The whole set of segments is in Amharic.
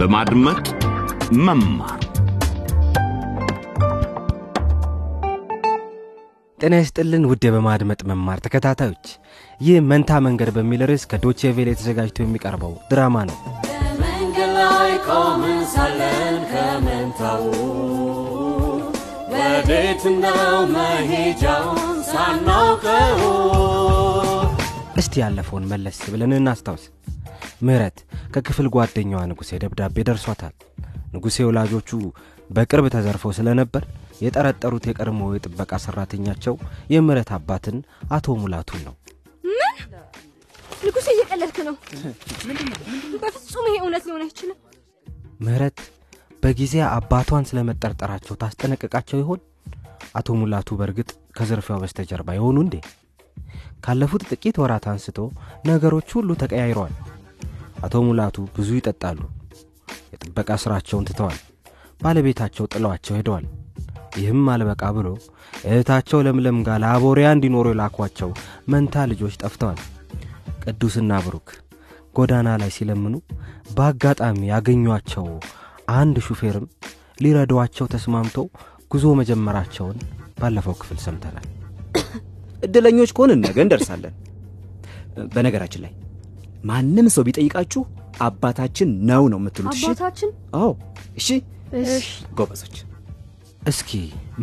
በማድመጥ መማር። ጤና ይስጥልን ውድ በማድመጥ መማር ተከታታዮች ይህ መንታ መንገድ በሚል ርዕስ ከዶቼ ቬለ ተዘጋጅቶ የሚቀርበው ድራማ ነው። መንገድ ላይ ቆመን ሳለን ከመንታው ወዴት ነው መሄጃውን ሳናውቀው። እስቲ ያለፈውን መለስ ብለን እናስታውስ። ምህረት ከክፍል ጓደኛዋ ንጉሴ ደብዳቤ ደርሷታል። ንጉሴ ወላጆቹ በቅርብ ተዘርፈው ስለነበር የጠረጠሩት የቀድሞ የጥበቃ ሠራተኛቸው የምህረት አባትን አቶ ሙላቱን ነው። ንጉሴ እየቀለድክ ነው? በፍጹም ይሄ እውነት ሊሆን አይችልም። ምህረት በጊዜ አባቷን ስለመጠርጠራቸው ታስጠነቅቃቸው ይሆን? አቶ ሙላቱ በእርግጥ ከዝርፊያው በስተጀርባ የሆኑ እንዴ? ካለፉት ጥቂት ወራት አንስቶ ነገሮች ሁሉ ተቀያይረዋል አቶ ሙላቱ ብዙ ይጠጣሉ። የጥበቃ ሥራቸውን ትተዋል። ባለቤታቸው ጥለዋቸው ሄደዋል። ይህም አልበቃ ብሎ እህታቸው ለምለም ጋር ለአቦሪያ እንዲኖሩ የላኳቸው መንታ ልጆች ጠፍተዋል። ቅዱስና ብሩክ ጎዳና ላይ ሲለምኑ በአጋጣሚ ያገኟቸው አንድ ሹፌርም ሊረዷቸው ተስማምተው ጉዞ መጀመራቸውን ባለፈው ክፍል ሰምተናል። እድለኞች ከሆንን ነገ እንደርሳለን። በነገራችን ላይ ማንም ሰው ቢጠይቃችሁ አባታችን ነው ነው የምትሉት። እሺ? አባታችን? አዎ። እሺ? እሺ። ጎበዞች። እስኪ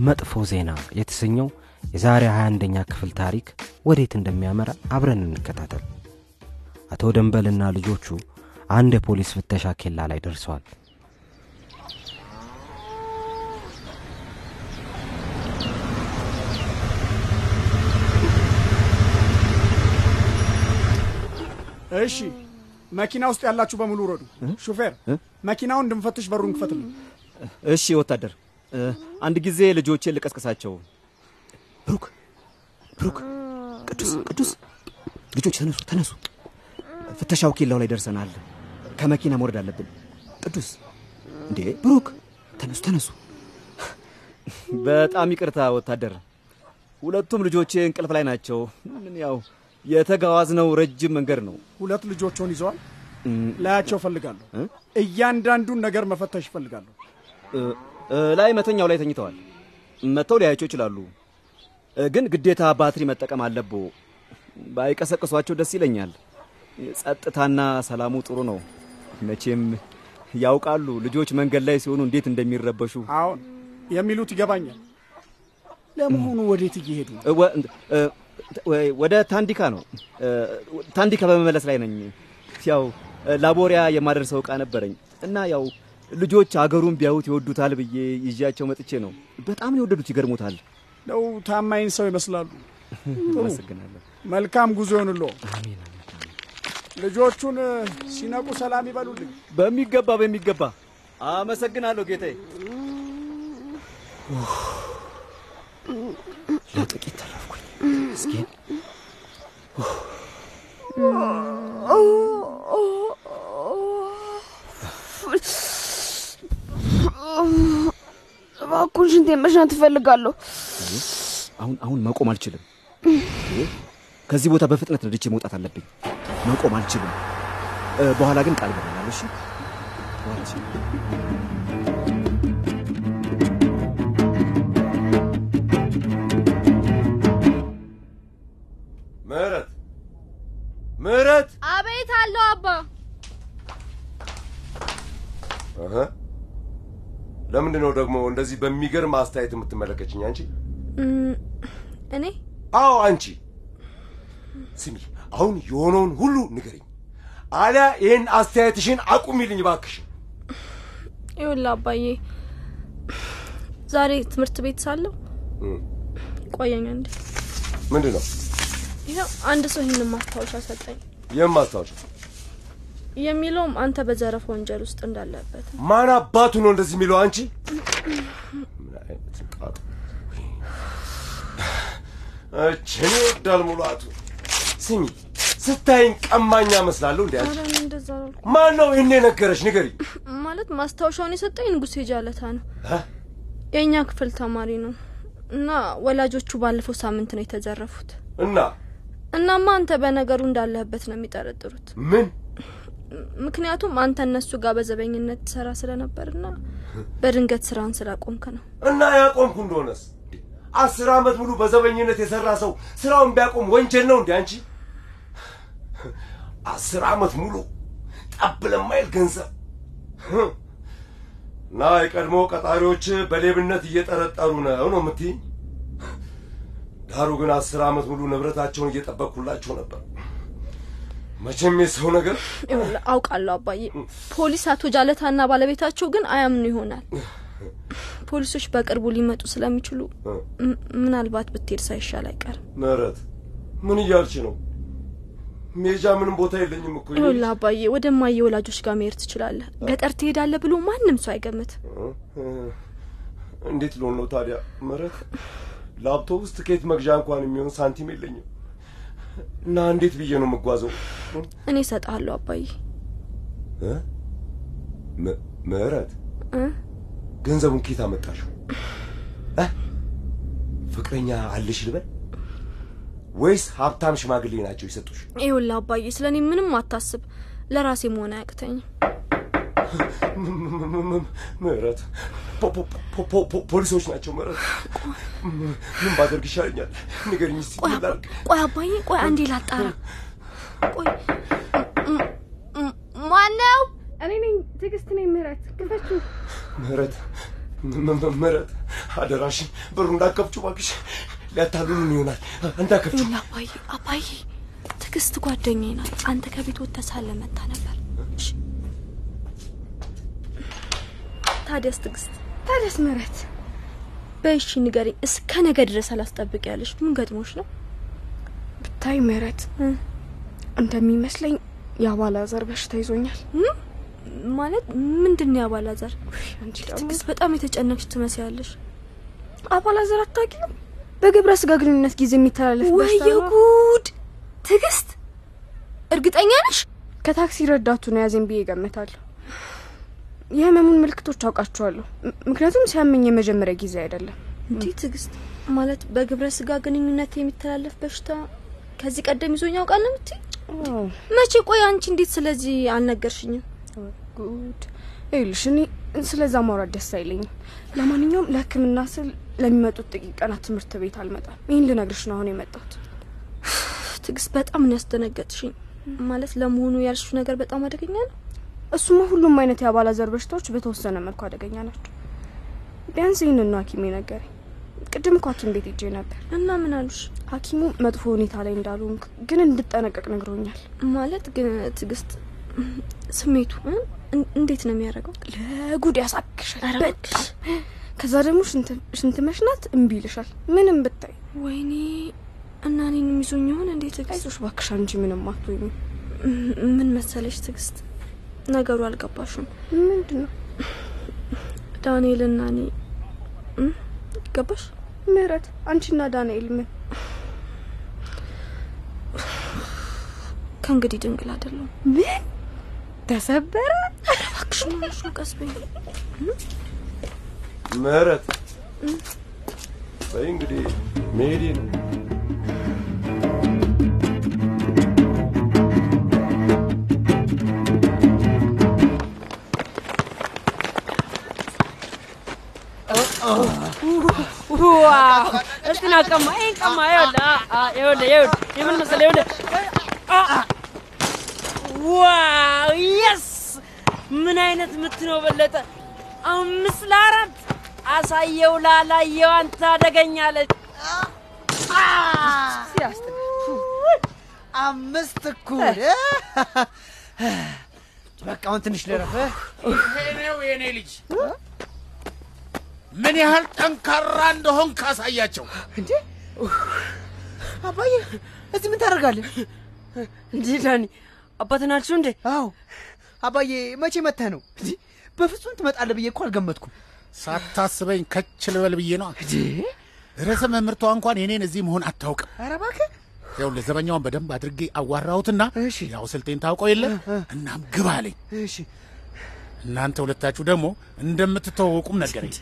መጥፎ ዜና የተሰኘው የዛሬ 21ኛ ክፍል ታሪክ ወዴት እንደሚያመራ አብረን እንከታተል። አቶ ደንበልና ልጆቹ አንድ የፖሊስ ፍተሻ ኬላ ላይ ደርሰዋል እሺ መኪና ውስጥ ያላችሁ በሙሉ ውረዱ። ሹፌር መኪናውን እንድንፈትሽ በሩን ክፈትልኝ እሺ ወታደር። አንድ ጊዜ ልጆቼን ልቀስቅሳቸው። ብሩክ ብሩክ ቅዱስ ቅዱስ። ልጆች ተነሱ ተነሱ። ፍተሻው ኬላው ላይ ደርሰናል። ከመኪና መውረድ አለብን። ቅዱስ እንዴ ብሩክ ተነሱ ተነሱ። በጣም ይቅርታ ወታደር። ሁለቱም ልጆቼ እንቅልፍ ላይ ናቸው። ምን ያው የተጓዝነው ረጅም መንገድ ነው። ሁለት ልጆችን ይዘዋል። ላያቸው ፈልጋለሁ እ? እያንዳንዱን ነገር መፈተሽ ይፈልጋለሁ እ፣ እ፣ ላይ መተኛው ላይ ተኝተዋል። መጥተው ሊያያቸው ይችላሉ። ግን ግዴታ ባትሪ መጠቀም አለቦ ባይቀሰቅሷቸው ደስ ይለኛል። ጸጥታና ሰላሙ ጥሩ ነው። መቼም ያውቃሉ ልጆች መንገድ ላይ ሲሆኑ እንዴት እንደሚረበሹ። አሁን የሚሉት ይገባኛል። ለመሆኑ ወዴት እየሄዱ ወደ ታንዲካ ነው? ታንዲካ በመመለስ ላይ ነኝ። ያው ላቦሪያ የማደርሰው ዕቃ ነበረኝ እና ያው ልጆች አገሩን ቢያዩት ይወዱታል ብዬ ይዣቸው መጥቼ ነው። በጣም ነው የወደዱት ይገርሙታል። ነው ታማኝ ሰው ይመስላሉ። አመሰግናለሁ። መልካም ጉዞ ይሆንሎ ልጆቹን ሲነቁ ሰላም ይበሉልኝ። በሚገባ በሚገባ። አመሰግናለሁ ጌታዬ ለጥቂት ምስኪን እባክዎን ሽንቴን መሽናት እፈልጋለሁ አሁን አሁን መቆም አልችልም። ከዚህ ቦታ በፍጥነት ነድቼ መውጣት አለብኝ። መቆም አልችልም። በኋላ ግን ቃል ገባላለሁ እሺ? በኋላ ለምንድን ነው ደግሞ እንደዚህ በሚገርም አስተያየት የምትመለከችኝ? አንቺ? እኔ? አዎ አንቺ። ስሚ አሁን የሆነውን ሁሉ ንገሪኝ። አሊያ ይህን አስተያየትሽን አቁሚልኝ ባክሽ ይኸውልህ አባዬ ዛሬ ትምህርት ቤት ሳለሁ ቆየኝ እንዴ ምንድን ነው ይኸው አንድ ሰው ይህንን ማስታወሻ ሰጠኝ። ይህም ማስታወሻ የሚለውም አንተ በዘረፍ ወንጀል ውስጥ እንዳለበት ማን አባቱ ነው እንደዚህ የሚለው አንቺ? እችን ይወዳል ሙላቱ። ስሚ ስታይኝ ቀማኛ መስላለሁ እንዲ አንቺ? ማን ነው ይህን የነገረሽ? ንገሪ ማለት ማስታወሻውን የሰጠኝ ንጉሴ ጃለታ ነው? የእኛ ክፍል ተማሪ ነው። እና ወላጆቹ ባለፈው ሳምንት ነው የተዘረፉት። እና? እናማ አንተ በነገሩ እንዳለህበት ነው የሚጠረጥሩት። ምን ምክንያቱም አንተ እነሱ ጋር በዘበኝነት ትሰራ ስለነበርና በድንገት ስራን ስላቆምክ ነው። እና ያቆምኩ እንደሆነስ አስር ዓመት ሙሉ በዘበኝነት የሰራ ሰው ስራውን ቢያቆም ወንጀል ነው እንዴ አንቺ? አስር ዓመት ሙሉ ጠብ ለማይል ገንዘብ እና የቀድሞ ቀጣሪዎች በሌብነት እየጠረጠሩ ነው ነው የምትይኝ? ዳሩ ግን አስር ዓመት ሙሉ ንብረታቸውን እየጠበቅኩላቸው ነበር። መቼም የሰው ነገር አውቃለሁ አባዬ። ፖሊስ አቶ ጃለታና ባለቤታቸው ግን አያምኑ ይሆናል። ፖሊሶች በቅርቡ ሊመጡ ስለሚችሉ ምናልባት ብትሄድ ሳይሻል አይቀርም። ምህረት ምን እያልች ነው? ሜጃ ምንም ቦታ የለኝም እኮ ይኸውልህ አባዬ፣ ወደ ማየ ወላጆች ጋር መሄድ ትችላለህ። ገጠር ትሄዳለህ ብሎ ማንም ሰው አይገምት። እንዴት ልሆን ነው ታዲያ ምህረት? ለአውቶቡስ ትኬት መግዣ እንኳን የሚሆን ሳንቲም የለኝም እና እንዴት ብዬ ነው የምጓዘው? እኔ እሰጥሃለሁ አባዬ። ምህረት? ገንዘቡን ኬት አመጣሽው? ፍቅረኛ አለሽ ልበል ወይስ ሀብታም ሽማግሌ ናቸው የሰጡሽ? ይኸውልህ አባዬ፣ ስለ እኔ ምንም አታስብ። ለራሴ መሆን አያቅተኝም። ምህረት ፖሊሶች ናቸው ምህረት። ምን ባደርግ ይሻለኛል? ንገሪኝ እስቲ ቆይ አባዬ፣ ቆይ አንዴ ላጣራ። ቆይ ማነው? እኔ ነኝ ትዕግስት ነኝ። ምህረት ክፈቹ። ምህረት ም- ም- ምህረት አደራሽን በሩ እንዳከፍቹ እባክሽ። ሊያታሉልን ይሆናል። ይኸውልህ አባዬ፣ አባዬ ትዕግስት ጓደኛዬ ናት። አንተ ከቤት ወጥተህ ሳለ መታ ነበር። እሺ። ታዲያስ ትዕግስት፣ ታዲያስ ምህረት በይሺ ንገሪኝ። እስከ ነገ ድረስ አላስጠብቅ ያለሽ ምን ገጥሞሽ ነው? ብታይ ምህረት እንደሚመስለኝ የአባላዘር በሽታ ይዞኛል። ማለት ምንድን ነው የአባላዘር? ትዕግስት በጣም የተጨነቅሽ ትመስያለሽ። አባላዘር አታውቂም? በግብረ ስጋ ግንኙነት ጊዜ የሚተላለፍ ወየ ጉድ! ትዕግስት እርግጠኛ ነሽ? ከታክሲ ረዳቱ ነው ያዘኝ ብዬ ገምታለሁ። የህመሙን ምልክቶች አውቃቸዋለሁ፣ ምክንያቱም ሲያመኝ የመጀመሪያ ጊዜ አይደለም። እንዲህ ትዕግስት ማለት በግብረ ስጋ ግንኙነት የሚተላለፍ በሽታ ከዚህ ቀደም ይዞኝ ያውቃል ነው የምትይ? መቼ? ቆይ አንቺ እንዴት ስለዚህ አልነገርሽኝም? ጉድ ይኸውልሽ፣ እኔ ስለዛ ማውራት ደስ አይለኝም። ለማንኛውም ለሕክምና ስል ለሚመጡት ጥቂት ቀናት ትምህርት ቤት አልመጣም። ይህን ልነግርሽ ነው አሁን የመጣሁት። ትዕግስት በጣም ነው ያስደነገጥሽኝ። ማለት ለመሆኑ ያልሽው ነገር በጣም አደገኛ ነው። እሱማ ሁሉም አይነት የአባላዘር በሽታዎች በተወሰነ መልኩ አደገኛ ናቸው። ቢያንስ ይህንን ነው ሐኪም ነገረኝ። ቅድም እኮ ሐኪም ቤት ሄጄ ነበር እና ምን አሉሽ? ሐኪሙ መጥፎ ሁኔታ ላይ እንዳልሆንክ ግን እንድጠነቀቅ ነግሮኛል። ማለት ግን ትዕግስት ስሜቱ እንዴት ነው የሚያደርገው? ለጉድ ያሳክሻል በጣም። ከዛ ደግሞ ሽንት- መሽናት እምቢ ይልሻል። ምንም ብታይ ወይኔ እና እኔን የሚዞኝ ይሆን እንዴት? አይዞሽ እባክሽ፣ አንቺ ምንም አትሆኝም። ምን መሰለሽ ትዕግስት፣ ነገሩ አልገባሽም። ምንድን ነው ዳንኤልና እኔ እ? ገባሽ? ምህረት? አንቺና ዳንኤል ምን ከእንግዲህ ድንግል አይደለሁም። ምን ተሰበረ? እባክሽ ነው? ቀስ በይ። ምህረት በይ እንግዲህ መሄዴ ነው። ዋው! እስቲ ና ቀማ፣ ይሄን ቀማ። ይኸውልህ፣ አ- አ- ይኸውልህ፣ ይኸውልህ፣ የምን መሰለህ? ይኸውልህ፣ አ- አ- Wow! Yes! ምን አይነት ምት ነው በለጠ? አምስት ለአራት አሳየው ላላየው አንተ አደገኛለች። አምስት እኩል በቃ አሁን ትንሽ ልረፍ። ነው የኔ ልጅ ምን ያህል ጠንካራ እንደሆን ካሳያቸው። እንዴ አባዬ፣ እዚህ ምን ታደርጋለህ? እንዴ ዳኒ፣ አባትን አልሽው እንዴ? አዎ አባዬ፣ መቼ መተህ ነው? በፍጹም ትመጣለህ ብዬ እኮ አልገመትኩም። ሳታስበኝ ከች ልበል ብዬ ነው። ርዕሰ መምህርቷ እንኳን የኔን እዚህ መሆን አታውቅም። ኧረ እባክህ ያው ለዘበኛውን በደንብ አድርጌ አዋራሁትና ያው ስልጤን ታውቀው የለ እናም ግባ አለኝ። እሺ እናንተ ሁለታችሁ ደግሞ እንደምትተዋወቁም ነገረኝ።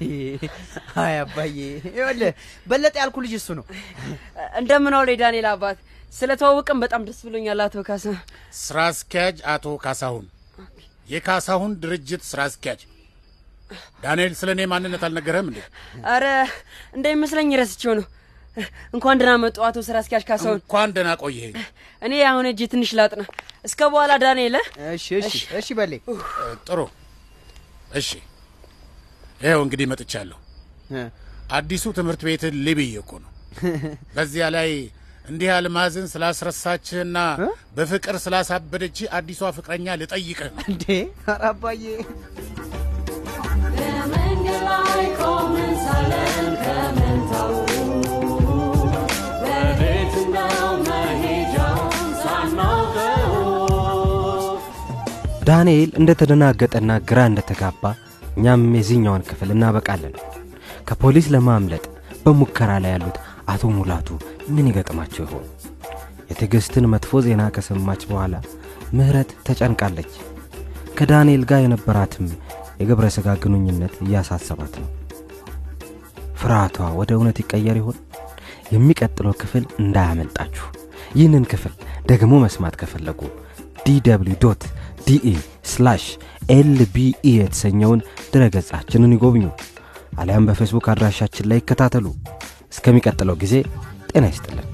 አይ አባዬ፣ ይኸውልህ በለጠ ያልኩ ልጅ እሱ ነው። እንደምን ዋሉ የዳንኤል አባት። ስለተዋወቅን በጣም ደስ ብሎኛል አቶ ካሳ። ስራ አስኪያጅ አቶ ካሳሁን የካሳሁን ድርጅት ስራ አስኪያጅ ዳንኤል፣ ስለ እኔ ማንነት አልነገረህም እንዴ? አረ እንደሚመስለኝ ረስቼው ነው። እንኳን ደህና መጡ አቶ ስራ አስኪያጅ ካሳሁን። እንኳን ደህና ቆየኸኝ። እኔ አሁን እጅ ትንሽ ላጥና። እስከ በኋላ ዳንኤል። እሺ እሺ እሺ በሌ ጥሩ እሺ። ይኸው እንግዲህ መጥቻለሁ። አዲሱ ትምህርት ቤትን ልብዬ እኮ ነው። በዚያ ላይ እንዲህ አልማዝን ስላስረሳችህና በፍቅር ስላሳበደች አዲሷ ፍቅረኛ ልጠይቅህ ነው። እንዴ ኧረ አባዬ በመንገድ ላይ ቆመን ሳለን ዳንኤል እንደተደናገጠና ግራ እንደተጋባ እኛም የዚህኛውን ክፍል እናበቃለን። ከፖሊስ ለማምለጥ በሙከራ ላይ ያሉት አቶ ሙላቱ ምን ይገጥማቸው ይሆን? የትዕግስትን መጥፎ ዜና ከሰማች በኋላ ምህረት ተጨንቃለች። ከዳንኤል ጋር የነበራትም የግብረ ሥጋ ግንኙነት እያሳሰባት ነው። ፍርሃቷ ወደ እውነት ይቀየር ይሆን? የሚቀጥለው ክፍል እንዳያመልጣችሁ። ይህንን ክፍል ደግሞ መስማት ከፈለጉ dot DE slash LBE የተሰኘውን ድረገጻችንን ይጎብኙ። አሊያም በፌስቡክ አድራሻችን ላይ ይከታተሉ። እስከሚቀጥለው ጊዜ ጤና ይስጥልን።